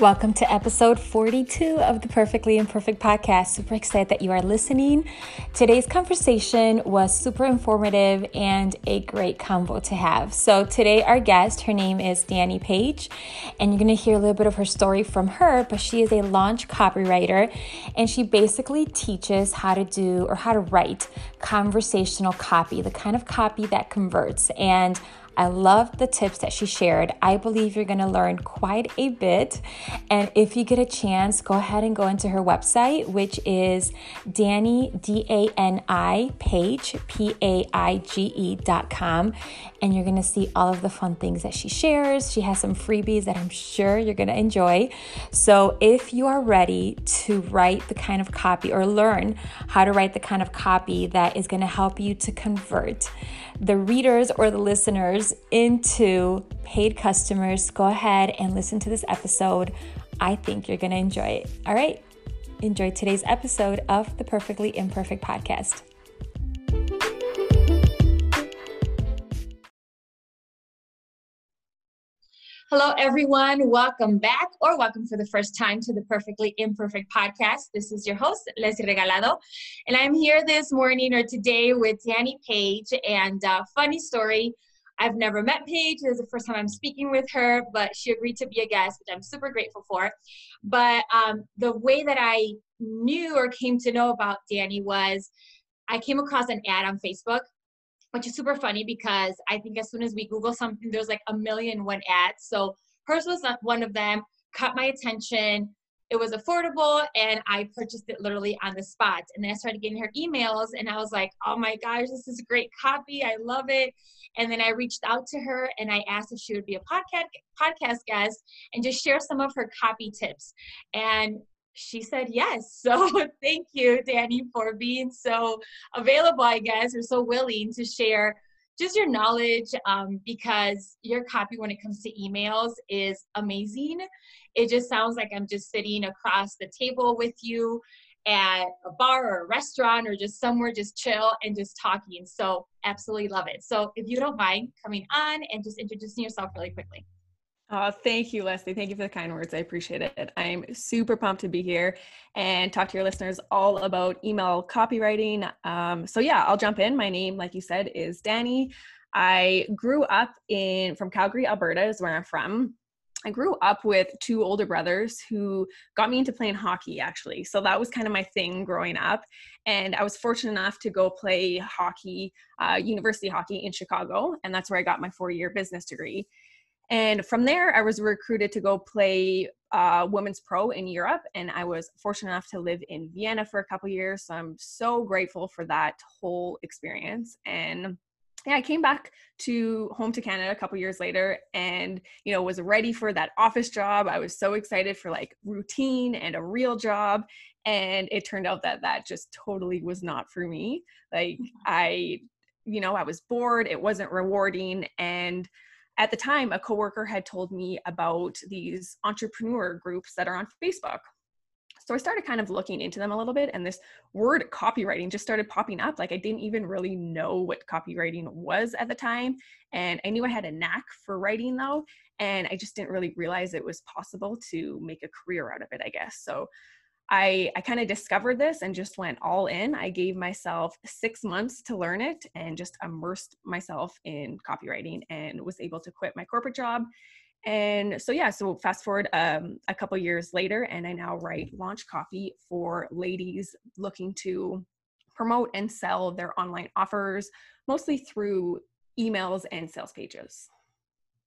Welcome to episode 42 of the Perfectly Imperfect podcast. Super excited that you are listening. Today's conversation was super informative and a great combo to have. So, today, our guest, her name is Dani Paige, and you're going to hear a little bit of her story from her, but she is a launch copywriter and she basically teaches how to do or how to write conversational copy, the kind of copy that converts. And I love the tips that she shared. I believe you're going to learn quite a bit. And if you get a chance, go ahead and go into her website, which is Dani, D A N I, Paige, P A I G E dot com. And you're going to see all of the fun things that she shares. She has some freebies that I'm sure you're going to enjoy. So if you are ready to write the kind of copy or learn how to write the kind of copy that is going to help you to convert, the readers or the listeners into paid customers, go ahead and listen to this episode. I think you're going to enjoy it. All right. Enjoy today's episode of the Perfectly Imperfect podcast. Hello, everyone. Welcome back or welcome for the first time to the Perfectly Imperfect podcast. This is your host, Leslie Regalado, and I'm here this morning or today with Dani Paige. And uh, funny story, I've never met Paige. This is the first time I'm speaking with her, but she agreed to be a guest, which I'm super grateful for. But um, the way that I knew or came to know about Dani was I came across an ad on Facebook which is super funny because I think as soon as we Google something, there's like a million one ads. So hers was one of them, caught my attention. It was affordable and I purchased it literally on the spot. And then I started getting her emails and I was like, oh my gosh, this is a great copy. I love it. And then I reached out to her and I asked if she would be a podcast podcast guest and just share some of her copy tips. And she said yes. So thank you, Dani, for being so available, I guess, or so willing to share just your knowledge um, because your copy when it comes to emails is amazing. It just sounds like I'm just sitting across the table with you at a bar or a restaurant or just somewhere just chill and just talking. So absolutely love it. So if you don't mind coming on and just introducing yourself really quickly. Oh, thank you, Leslie. Thank you for the kind words. I appreciate it. I'm super pumped to be here and talk to your listeners all about email copywriting. Um, so yeah, I'll jump in. My name, like you said, is Dani. I grew up in from Calgary, Alberta, is where I'm from. I grew up with two older brothers who got me into playing hockey, actually. So that was kind of my thing growing up. And I was fortunate enough to go play hockey, uh, university hockey in Chicago. And that's where I got my four year business degree. And from there, I was recruited to go play uh, women's pro in Europe, and I was fortunate enough to live in Vienna for a couple years. So I'm so grateful for that whole experience. And yeah, I came back to home to Canada a couple years later, and you know was ready for that office job. I was so excited for like routine and a real job, and it turned out that that just totally was not for me. Like mm-hmm. I, you know, I was bored. It wasn't rewarding, and at the time, a coworker had told me about these entrepreneur groups that are on Facebook. So I started kind of looking into them a little bit, and this word copywriting just started popping up. Like I didn't even really know what copywriting was at the time. And I knew I had a knack for writing though, and I just didn't really realize it was possible to make a career out of it, I guess. So I, I kind of discovered this and just went all in. I gave myself six months to learn it and just immersed myself in copywriting and was able to quit my corporate job. And so, yeah, so fast forward um, a couple years later, and I now write launch copy for ladies looking to promote and sell their online offers, mostly through emails and sales pages.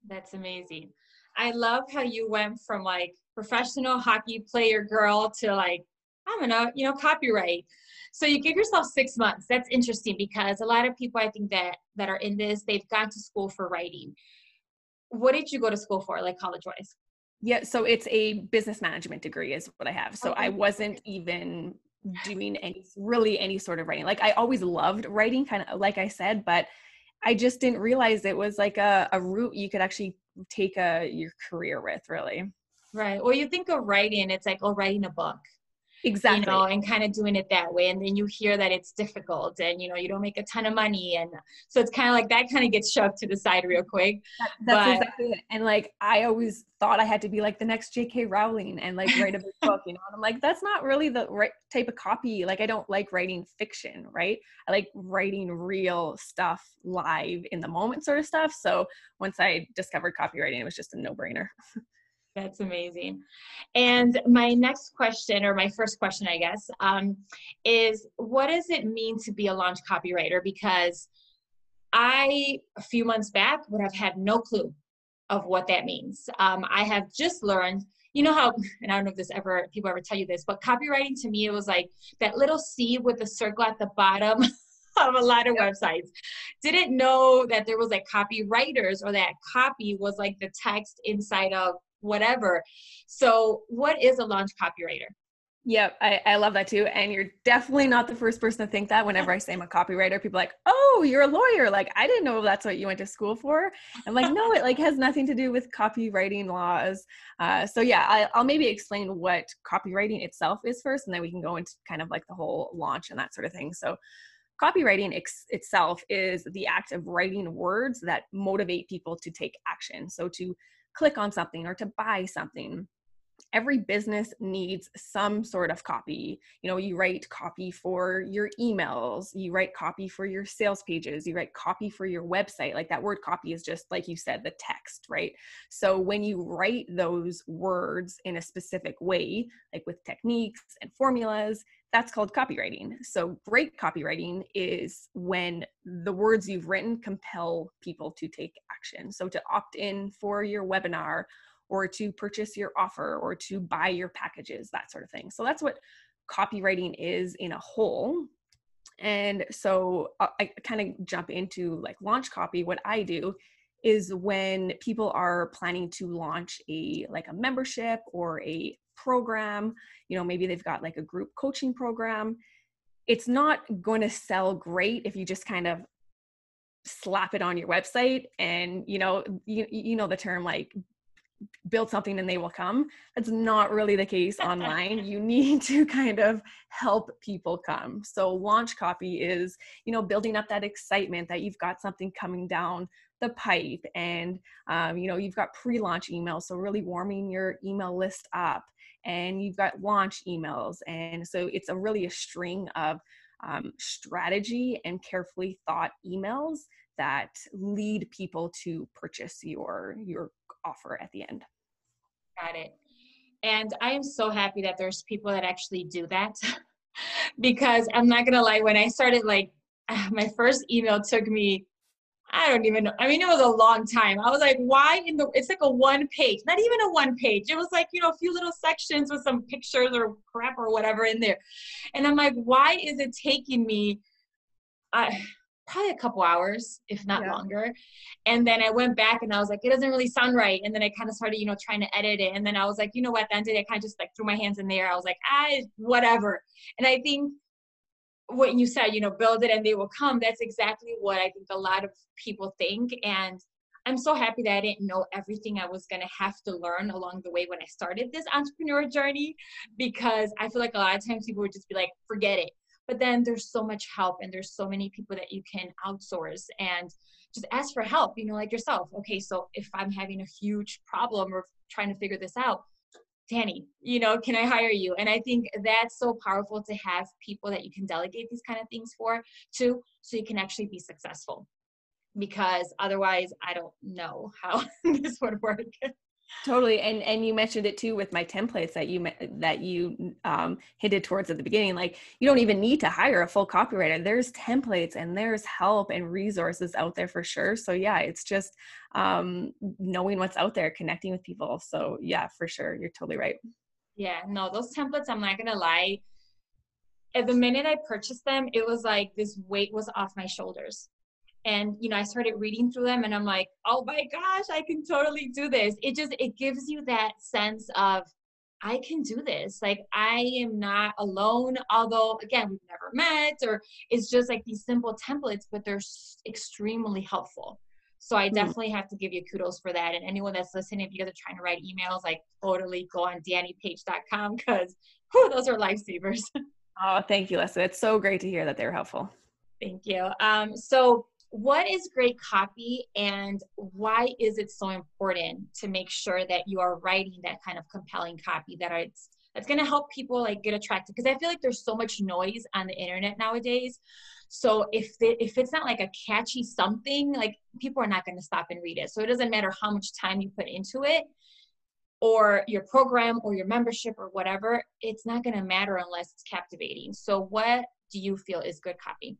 That's amazing. I love how you went from like professional hockey player girl to like, I'm gonna, you know, copyright. So you give yourself six months. That's interesting because a lot of people I think that that are in this, they've gone to school for writing. What did you go to school for, like college wise? Yeah, so it's a business management degree is what I have. So okay. I wasn't even doing any really any sort of writing. Like I always loved writing, kind of like I said, but I just didn't realize it was like a, a route you could actually take a your career with really right. Well you think of writing it's like oh writing a book exactly. you know and kind of doing it that way and then you hear that it's difficult and you know you don't make a ton of money and so it's kind of like that kind of gets shoved to the side real quick that, that's but, exactly it and like i always thought i had to be like the next jk rowling and like write a book you know and i'm like that's not really the right type of copy like i don't like writing fiction right? I like writing real stuff live in the moment sort of stuff so once i discovered copywriting it was just a no-brainer That's amazing. And my next question, or my first question, I guess, um, is what does it mean to be a launch copywriter? Because I, a few months back, would have had no clue of what that means. Um, I have just learned, you know how, and I don't know if this ever, people ever tell you this, but copywriting to me, it was like that little C with the circle at the bottom. of a lot of websites didn't know that there was like copywriters or that copy was like the text inside of whatever. So, what is a launch copywriter? Yep, I, I love that too. And you're definitely not the first person to think that whenever I say I'm a copywriter, people like, oh, you're a lawyer. Like, I didn't know that's what you went to school for. I'm like, no, it like has nothing to do with copywriting laws. Uh, so yeah, I, I'll maybe explain what copywriting itself is first, and then we can go into kind of like the whole launch and that sort of thing. So copywriting ex- itself is the act of writing words that motivate people to take action. So to click on something or to buy something every business needs some sort of copy. You know, you write copy for your emails, you write copy for your sales pages, you write copy for your website. Like that word copy is just, like you said, the text, right? So when you write those words in a specific way, like with techniques and formulas, that's called copywriting. So, great copywriting is when the words you've written compel people to take action. So, to opt in for your webinar or to purchase your offer or to buy your packages, that sort of thing. So, that's what copywriting is in a whole. And so, uh, I kind of jump into like launch copy. What I do is when people are planning to launch a like a membership or a program you know maybe they've got like a group coaching program it's not going to sell great if you just kind of slap it on your website and you know you, you know the term like build something and they will come. That's not really the case online. You need to kind of help people come. So launch copy is you know building up that excitement that you've got something coming down the pipe and um, you know you've got pre-launch emails so really warming your email list up. And you've got launch emails. And so it's a really a string of um, strategy and carefully thought emails that lead people to purchase your your offer at the end. Got it. And I am so happy that there's people that actually do that because I'm not gonna lie, when I started like my first email took me I don't even know. I mean, it was a long time. I was like, why in the, it's like a one page, not even a one page. It was like, you know, a few little sections with some pictures or crap or whatever in there. And I'm like, why is it taking me uh, probably a couple hours, if not yeah. longer? And then I went back and I was like, it doesn't really sound right. And then I kind of started, you know, trying to edit it. And then I was like, you know what, The then I kind of just like threw my hands in there. I was like, ah, whatever. And I think what you said, you know, build it and they will come. That's exactly what I think a lot of people think. And I'm so happy that I didn't know everything I was going to have to learn along the way when I started this entrepreneur journey, because I feel like a lot of times people would just be like, forget it. But then there's so much help and there's so many people that you can outsource and just ask for help, you know, like yourself. Okay, so if I'm having a huge problem or trying to figure this out, Dani, you know, can I hire you? And I think that's so powerful to have people that you can delegate these kind of things for to so you can actually be successful. Because otherwise, I don't know how this would work totally and and you mentioned it too with my templates that you that you um, hinted towards at the beginning like you don't even need to hire a full copywriter. There's templates and there's help and resources out there for sure. So yeah it's just um, knowing what's out there connecting with people. So yeah for sure you're totally right. Yeah no those templates i'm not gonna lie at the minute i purchased them it was like this weight was off my shoulders and you know i started reading through them and i'm like oh my gosh i can totally do this it just it gives you that sense of i can do this like i am not alone although again we've never met or it's just like these simple templates but they're extremely helpful So I hmm. definitely have to give you kudos for that. And anyone that's listening, if you guys are trying to write emails, like totally go on danipaige.com because those are lifesavers. Oh, thank you, Leslie. It's so great to hear that they're helpful. Thank you. Um, so what is great copy and why is it so important to make sure that you are writing that kind of compelling copy that it's that's going to help people like get attracted? Because i feel like there's so much noise on the internet nowadays. So if if it's not like a catchy something like people are not going to stop and read it. So it doesn't matter how much time you put into it or your program or your membership or whatever it's not going to matter unless it's captivating. So what do you feel is good copy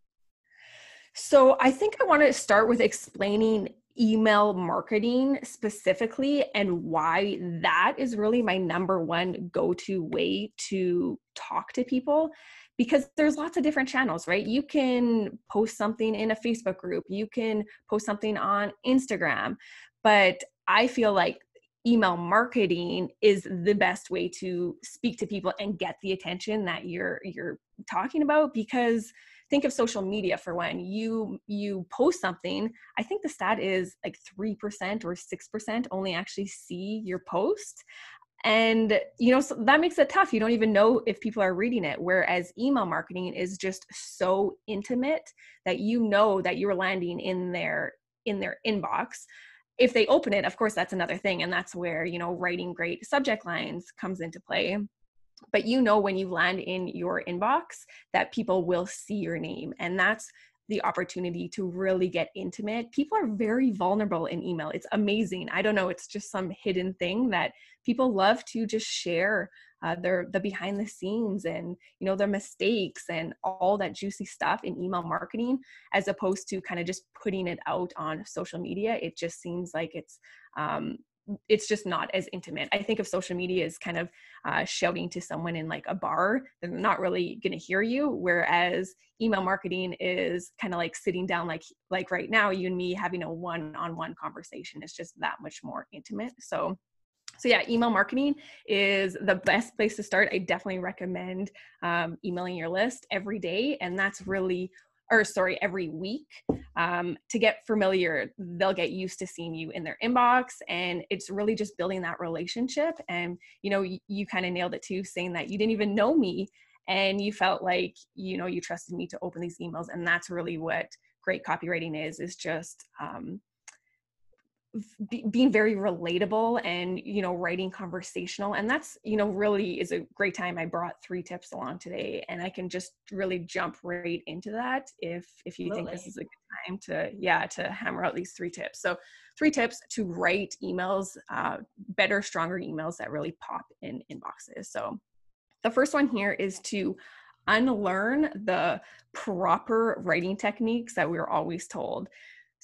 so I think I want to start with explaining email marketing specifically and why that is really my number one go to way to talk to people because there's lots of different channels, right? You can post something in a Facebook group, you can post something on Instagram, but I feel like email marketing is the best way to speak to people and get the attention that you're you're talking about because think of social media for when you you post something i think the stat is like 3% or 6% only actually see your post. And you know so that makes it tough. You don't even know if people are reading it. Whereas email marketing is just so intimate that you know that you're landing in their in their inbox if they open it of course that's another thing and that's where you know writing great subject lines comes into play but you know when you land in your inbox that people will see your name and that's the opportunity to really get intimate. People are very vulnerable in email. It's amazing. I don't know, it's just some hidden thing that people love to just share uh, their the behind the scenes and you know their mistakes and all that juicy stuff in email marketing as opposed to kind of just putting it out on social media it just seems like it's um, it's just not as intimate. I think of social media as kind of uh, shouting to someone in like a bar, they're not really going to hear you. Whereas email marketing is kind of like sitting down, like like right now, you and me having a one-on-one conversation. It's just that much more intimate. So. So yeah, email marketing is the best place to start. I definitely recommend um, emailing your list every day, and that's really or sorry, every week um, to get familiar. They'll get used to seeing you in their inbox, and it's really just building that relationship. And you know, you, you kind of nailed it too, saying that you didn't even know me, and you felt like you know you trusted me to open these emails, and that's really what great copywriting is. Is just um, be, being very relatable and you know writing conversational and that's you know really is a great time. I brought three tips along today and i can just really jump right into that if if you think this is a good time to yeah to hammer out these three tips. So three tips to write emails uh, better stronger emails that really pop in inboxes. So the first one here is to unlearn the proper writing techniques that we we're always told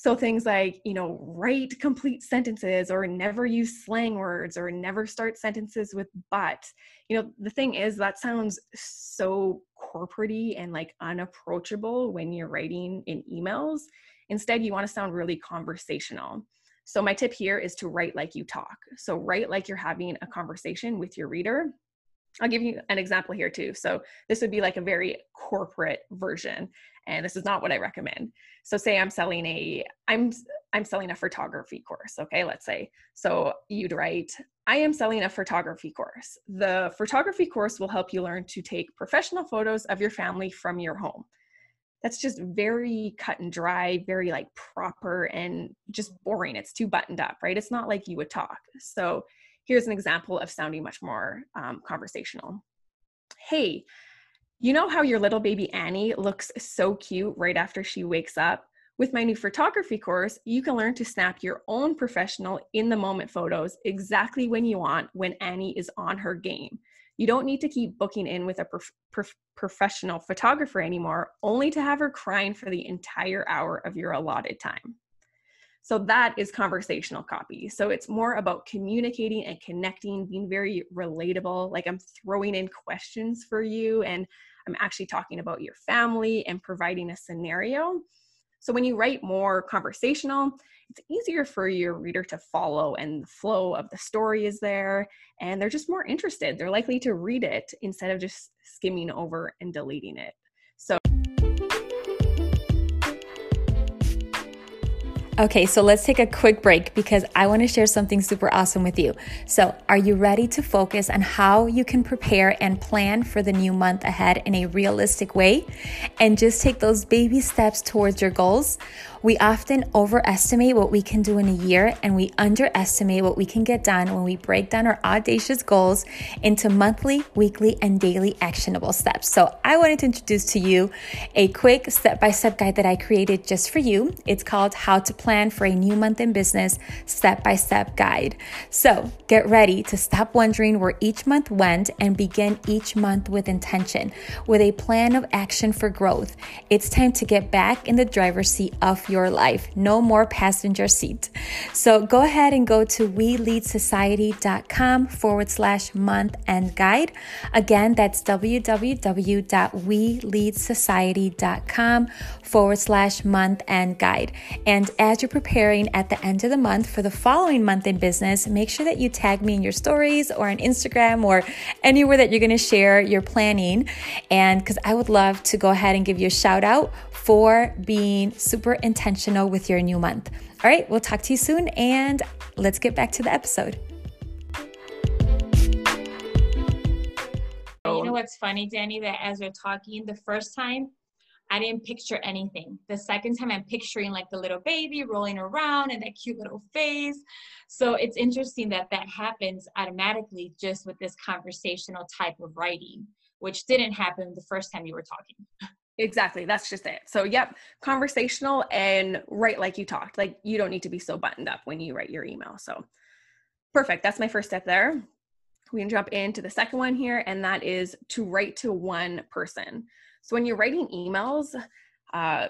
so things like, you know, write complete sentences or never use slang words or never start sentences with but. You know, the thing is that sounds so corporatey and like unapproachable when you're writing in emails. Instead, you want to sound really conversational. So my tip here is to write like you talk. So write like you're having a conversation with your reader. I'll give you an example here too. So this would be like a very corporate version and this is not what I recommend. So say I'm selling a I'm I'm selling a photography course, okay? Let's say. So you'd write I am selling a photography course. The photography course will help you learn to take professional photos of your family from your home. That's just very cut and dry, very like proper and just boring. It's too buttoned up, right? It's not like you would talk. So here's an example of sounding much more um, conversational. Hey, you know how your little baby Annie looks so cute right after she wakes up? With my new photography course, you can learn to snap your own professional in the moment photos exactly when you want when Annie is on her game. You don't need to keep booking in with a prof- prof- professional photographer anymore, only to have her crying for the entire hour of your allotted time. So that is conversational copy. So it's more about communicating and connecting, being very relatable. Like I'm throwing in questions for you and I'm actually talking about your family and providing a scenario. So when you write more conversational, it's easier for your reader to follow and the flow of the story is there and they're just more interested. They're likely to read it instead of just skimming over and deleting it. So Okay, so let's take a quick break because I want to share something super awesome with you. So, are you ready to focus on how you can prepare and plan for the new month ahead in a realistic way and just take those baby steps towards your goals? We often overestimate what we can do in a year and we underestimate what we can get done when we break down our audacious goals into monthly, weekly, and daily actionable steps. So, I wanted to introduce to you a quick step by step guide that I created just for you. It's called How to Plan for a New Month in Business Step by Step Guide. So, get ready to stop wondering where each month went and begin each month with intention, with a plan of action for growth. It's time to get back in the driver's seat of your life. No more passenger seat. So go ahead and go to weleadsociety.com forward slash month and guide. Again, that's www.weleadsociety.com forward slash month and guide. And as you're preparing at the end of the month for the following month in business, make sure that you tag me in your stories or on Instagram or anywhere that you're going to share your planning. And because I would love to go ahead and give you a shout out for being super intentional with your new month. All right, we'll talk to you soon and let's get back to the episode. You know what's funny, Dani, that as we're talking, the first time I didn't picture anything. The second time I'm picturing like the little baby rolling around and that cute little face. So it's interesting that that happens automatically just with this conversational type of writing, which didn't happen the first time you were talking. Exactly. That's just it. So, yep, conversational and write like you talked. Like, you don't need to be so buttoned up when you write your email. So, perfect. That's my first step there. We can jump into the second one here, and that is to write to one person. So, when you're writing emails, uh,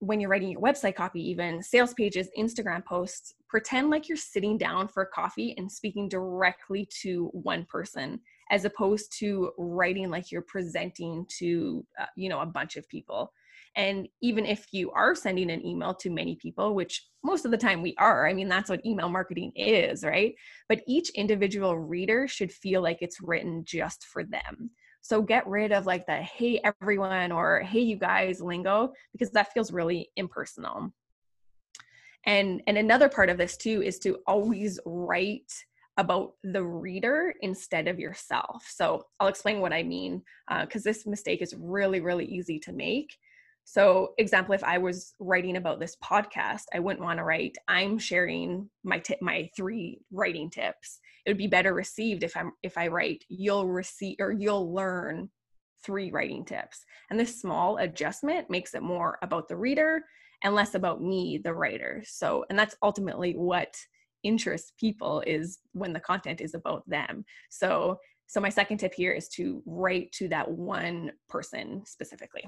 when you're writing your website copy, even sales pages, Instagram posts, pretend like you're sitting down for a coffee and speaking directly to one person as opposed to writing like you're presenting to uh, you know a bunch of people. And even if you are sending an email to many people which most of the time we are i mean that's what email marketing is right? But each individual reader should feel like it's written just for them. So get rid of like the hey everyone or hey you guys lingo because that feels really impersonal. And and another part of this too is to always write about the reader instead of yourself. So I'll explain what I mean because uh, this mistake is really, really easy to make. So, example, if I was writing about this podcast, I wouldn't want to write, I'm sharing my tip, my three writing tips. It would be better received if I'm if I write, you'll receive or you'll learn three writing tips. And this small adjustment makes it more about the reader and less about me, the writer. So, and that's ultimately what interests people is when the content is about them. So so my second tip here is to write to that one person specifically.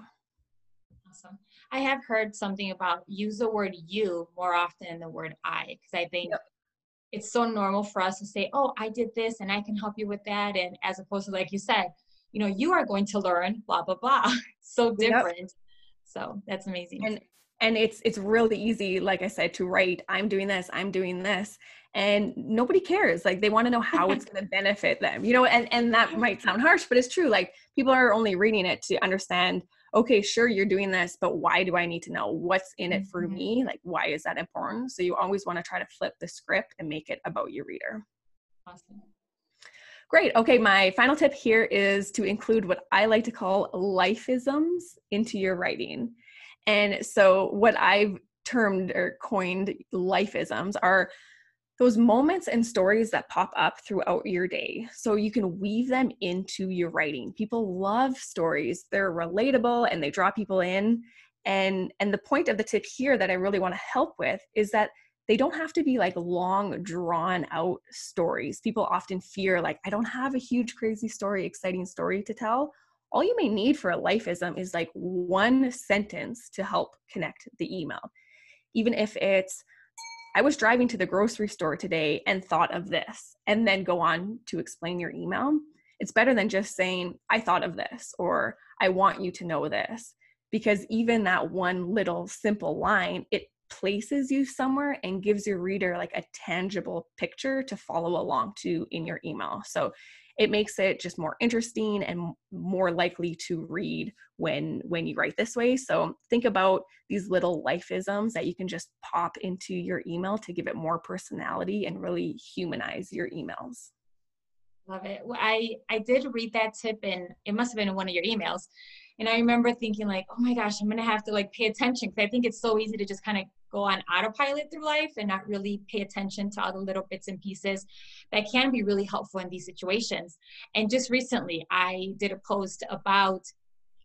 Awesome. I have heard something about use the word you more often than the word I because I think yep. it's so normal for us to say, "Oh, I did this and I can help you with that," and as opposed to like you said, you know, you are going to learn blah blah blah. so different. Yep. So that's amazing. And and it's it's really easy like i said to write i'm doing this i'm doing this and nobody cares like they want to know how it's going to benefit them you know and and that might sound harsh but it's true like people are only reading it to understand okay sure you're doing this but why do i need to know what's in it for mm-hmm. me like why is that important so you always want to try to flip the script and make it about your reader awesome Great. Okay, my final tip here is to include what I like to call lifeisms into your writing. And so, what I've termed or coined lifeisms are those moments and stories that pop up throughout your day. So you can weave them into your writing. People love stories. They're relatable and they draw people in. And and the point of the tip here that I really want to help with is that they don't have to be like long drawn out stories. People often fear like I don't have a huge crazy story, exciting story to tell all you may need for a lifeism is like one sentence to help connect the email. Even if it's, I was driving to the grocery store today and thought of this, and then go on to explain your email. It's better than just saying, I thought of this, or I want you to know this. Because even that one little simple line, it places you somewhere and gives your reader like a tangible picture to follow along to in your email. So it makes it just more interesting and more likely to read when when you write this way. So think about these little lifeisms that you can just pop into your email to give it more personality and really humanize your emails. Love it. Well, i i did read that tip and it must have been in one of your emails and i remember thinking like oh my gosh i'm gonna have to like pay attention because i think it's so easy to just kind of go on autopilot through life and not really pay attention to all the little bits and pieces that can be really helpful in these situations. And just recently, I did a post about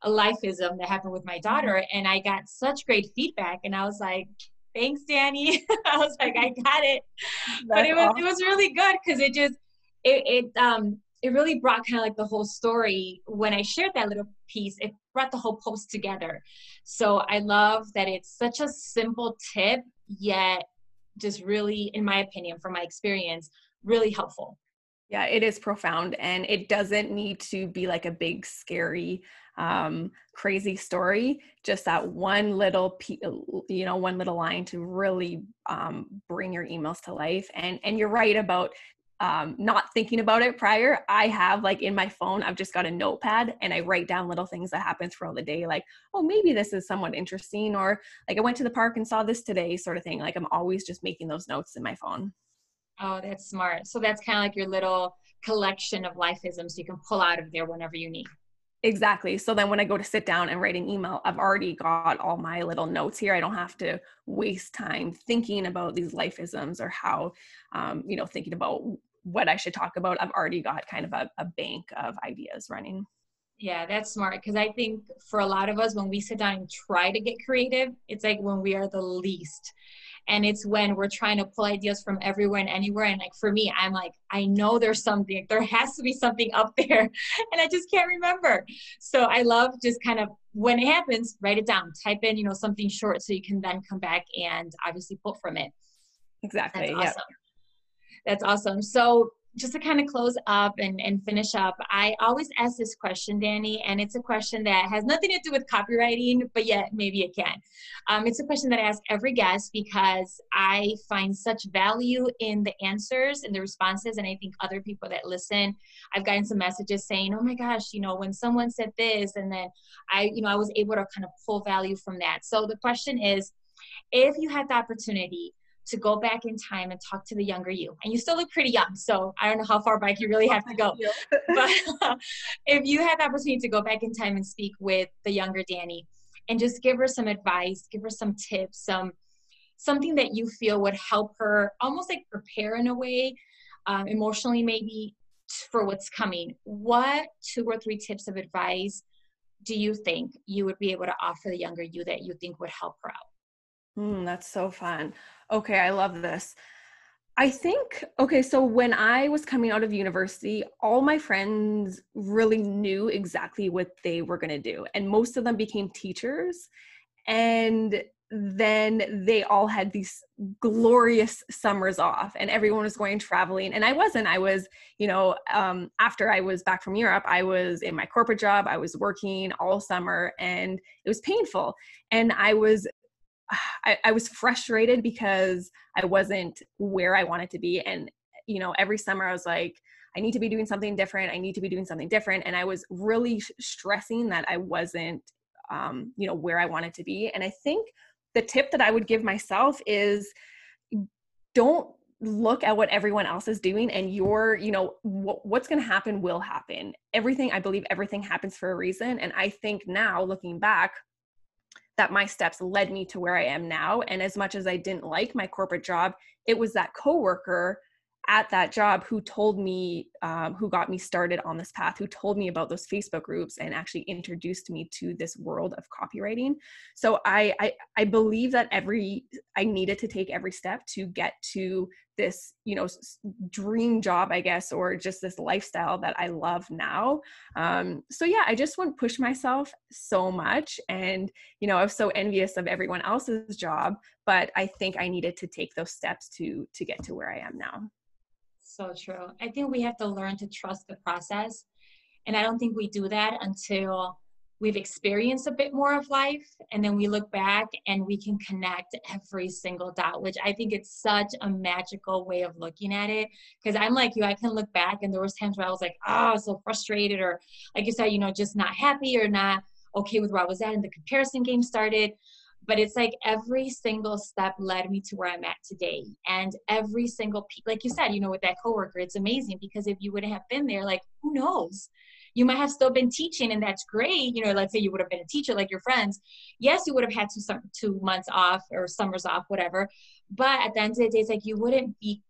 a lifeism that happened with my daughter, and I got such great feedback. And I was like, thanks, Dani. I was like, I got it. That's but it was awesome. it was really good because it just it, it um it really brought kind of like the whole story when I shared that little piece. It brought the whole post together. So I love that it's such a simple tip, yet just really, in my opinion, from my experience, really helpful. Yeah, it is profound and it doesn't need to be like a big, scary, um, crazy story. Just that one little, you know, one little line to really um, bring your emails to life. And and you're right about um, not thinking about it prior, I have like in my phone, I've just got a notepad and I write down little things that happen throughout the day, like, oh, maybe this is somewhat interesting, or like I went to the park and saw this today, sort of thing. Like I'm always just making those notes in my phone. Oh, that's smart. So that's kind of like your little collection of lifeisms you can pull out of there whenever you need. Exactly. So then when I go to sit down and write an email, I've already got all my little notes here. I don't have to waste time thinking about these lifeisms or how, um, you know, thinking about what I should talk about. I've already got kind of a, a bank of ideas running. Yeah, that's smart. Because I think for a lot of us, when we sit down and try to get creative, it's like when we are the least and it's when we're trying to pull ideas from everywhere and anywhere and like for me i'm like i know there's something there has to be something up there and i just can't remember so i love just kind of when it happens write it down type in you know something short so you can then come back and obviously pull from it exactly that's awesome. Yep. That's awesome so just to kind of close up and, and finish up, I always ask this question, Dani, and it's a question that has nothing to do with copywriting, but yet maybe it can. Um, it's a question that I ask every guest because I find such value in the answers and the responses, and I think other people that listen, I've gotten some messages saying, "Oh my gosh, you know, when someone said this," and then I, you know, I was able to kind of pull value from that. So the question is, if you had the opportunity to go back in time and talk to the younger you. And you still look pretty young, so I don't know how far back you really have to go. but if you had the opportunity to go back in time and speak with the younger Dani and just give her some advice, give her some tips, some something that you feel would help her almost like prepare in a way, um, emotionally maybe for what's coming. What two or three tips of advice do you think you would be able to offer the younger you that you think would help her out? Mm, that's so fun. Okay, I love this. I think, okay, so when I was coming out of university, all my friends really knew exactly what they were going to do. And most of them became teachers. And then they all had these glorious summers off and everyone was going traveling and i wasn't i was you know um, after i was back from europe i was in my corporate job i was working all summer and it was painful and i was I, I was frustrated because I wasn't where I wanted to be. And, you know, every summer I was like, I need to be doing something different. I need to be doing something different. And I was really stressing that I wasn't, um, you know, where I wanted to be. And I think the tip that I would give myself is don't look at what everyone else is doing and your you know what's going to happen will happen everything i believe everything happens for a reason and i think now looking back that my steps led me to where I am now. And as much as I didn't like my corporate job, it was that coworker at that job who told me um, who got me started on this path who told me about those facebook groups and actually introduced me to this world of copywriting so I, I i believe that every i needed to take every step to get to this you know dream job i guess or just this lifestyle that i love now. Um, so yeah i just wouldn't push myself so much and you know i was so envious of everyone else's job but i think i needed to take those steps to to get to where i am now. So true. I think we have to learn to trust the process and i don't think we do that until we've experienced a bit more of life and then we look back and we can connect every single dot which i think it's such a magical way of looking at it. Because i'm like you i can look back and there was times where i was like oh so frustrated or like you said you know just not happy or not okay with where i was at and the comparison game started. But it's like every single step led me to where i'm at today. And every single like you said you know with that coworker it's amazing because if you wouldn't have been there like who knows you might have still been teaching and that's great you know let's say you would have been a teacher like your friends yes you would have had two, two months off or summers off whatever. But at the end of the day it's like you wouldn't be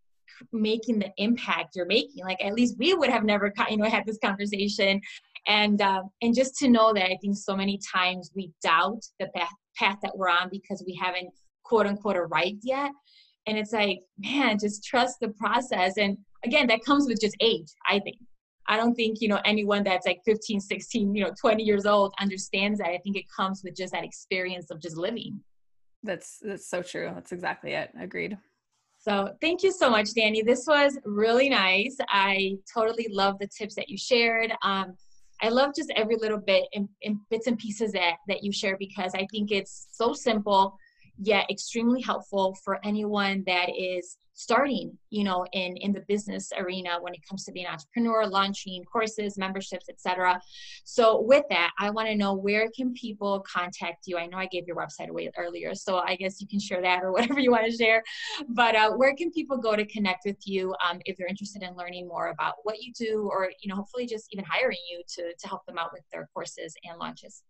making the impact you're making. Like at least we would have never you know had this conversation. And um, and just to know that i think so many times we doubt the path, path that we're on because we haven't quote unquote arrived yet. And it's like man just trust the process. And again that comes with just age i think I don't think, you know, anyone that's like 15, 16, you know, 20 years old understands that. I think it comes with just that experience of just living. That's that's so true. That's exactly it. Agreed. So thank you so much, Dani. This was really nice. I totally love the tips that you shared. Um, I love just every little bit and, in bits and pieces that that you share because I think it's so simple yet extremely helpful for anyone that is starting you know in in the business arena when it comes to being an entrepreneur launching courses memberships etc so with that i want to know where can people contact you? I know i gave your website away earlier so i guess you can share that or whatever you want to share. But uh, where can people go to connect with you um, if they're interested in learning more about what you do or you know hopefully just even hiring you to to help them out with their courses and launches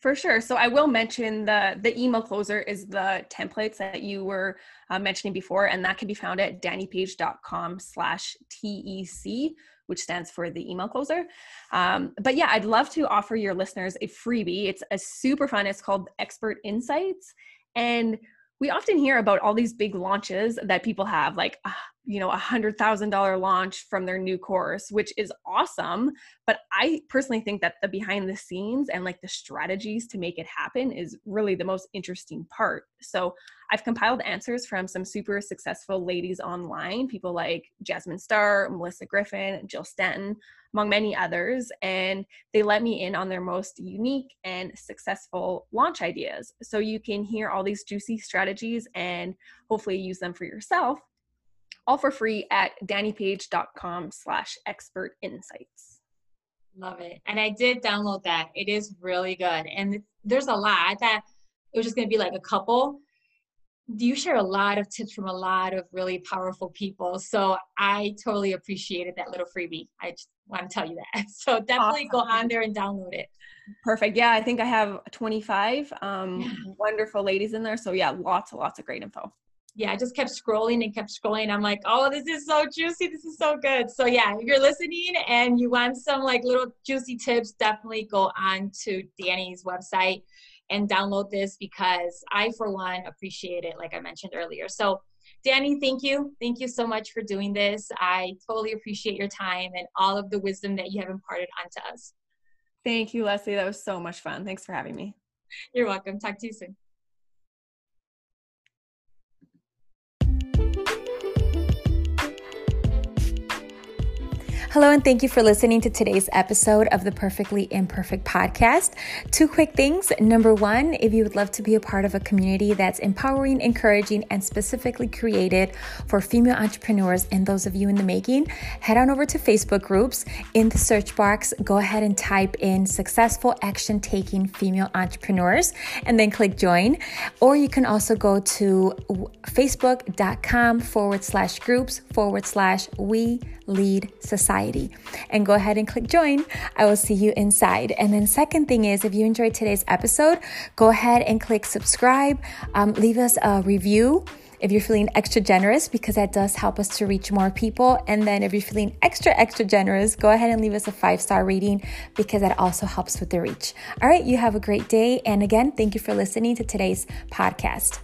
for sure. So I will mention the the email closer is the templates that you were uh, mentioning before, and that can be found at danipaige.com slash TEC, which stands for the email closer. Um, but yeah, I'd love to offer your listeners a freebie. It's a super fun. It's called Expert Insights. And we often hear about all these big launches that people have, like uh, you know a hundred thousand dollar launch from their new course which is awesome but i personally think that the behind the scenes and like the strategies to make it happen is really the most interesting part. So i've compiled answers from some super successful ladies online people like jasmine star melissa griffin jill stanton among many others and they let me in on their most unique and successful launch ideas. So you can hear all these juicy strategies and hopefully use them for yourself all for free at danipaige.com slash expert insights. Love it. And I did download that. It is really good. And there's a lot. I thought it was just going to be like a couple. You share a lot of tips from a lot of really powerful people. So I totally appreciated that little freebie. I just want to tell you that. So definitely awesome. go on there and download it. Perfect. Yeah, I think I have 25 um, yeah. wonderful ladies in there. So yeah, lots and lots of great info yeah, I just kept scrolling and kept scrolling. I'm like, oh, this is so juicy. This is so good. So yeah, if you're listening and you want some like little juicy tips, definitely go on to Dani's website and download this because I, for one, appreciate it, like I mentioned earlier. So Danny, thank you. Thank you so much for doing this. I totally appreciate your time and all of the wisdom that you have imparted onto us. Thank you, Leslie. That was so much fun. Thanks for having me. You're welcome. Talk to you soon. Hello, and thank you for listening to today's episode of the Perfectly Imperfect podcast. Two quick things. Number one, if you would love to be a part of a community that's empowering, encouraging, and specifically created for female entrepreneurs and those of you in the making, head on over to Facebook groups. In the search box, go ahead and type in successful action taking female entrepreneurs and then click join. Or you can also go to facebook.com forward slash groups forward slash we lead society And go ahead and click join. I will see you inside. And then, second thing is, if you enjoyed today's episode, go ahead and click subscribe, um, leave us a review if you're feeling extra generous, because that does help us to reach more people. And then if you're feeling extra, extra generous, go ahead and leave us a five star rating because that also helps with the reach. All right, you have a great day. And again, thank you for listening to today's podcast.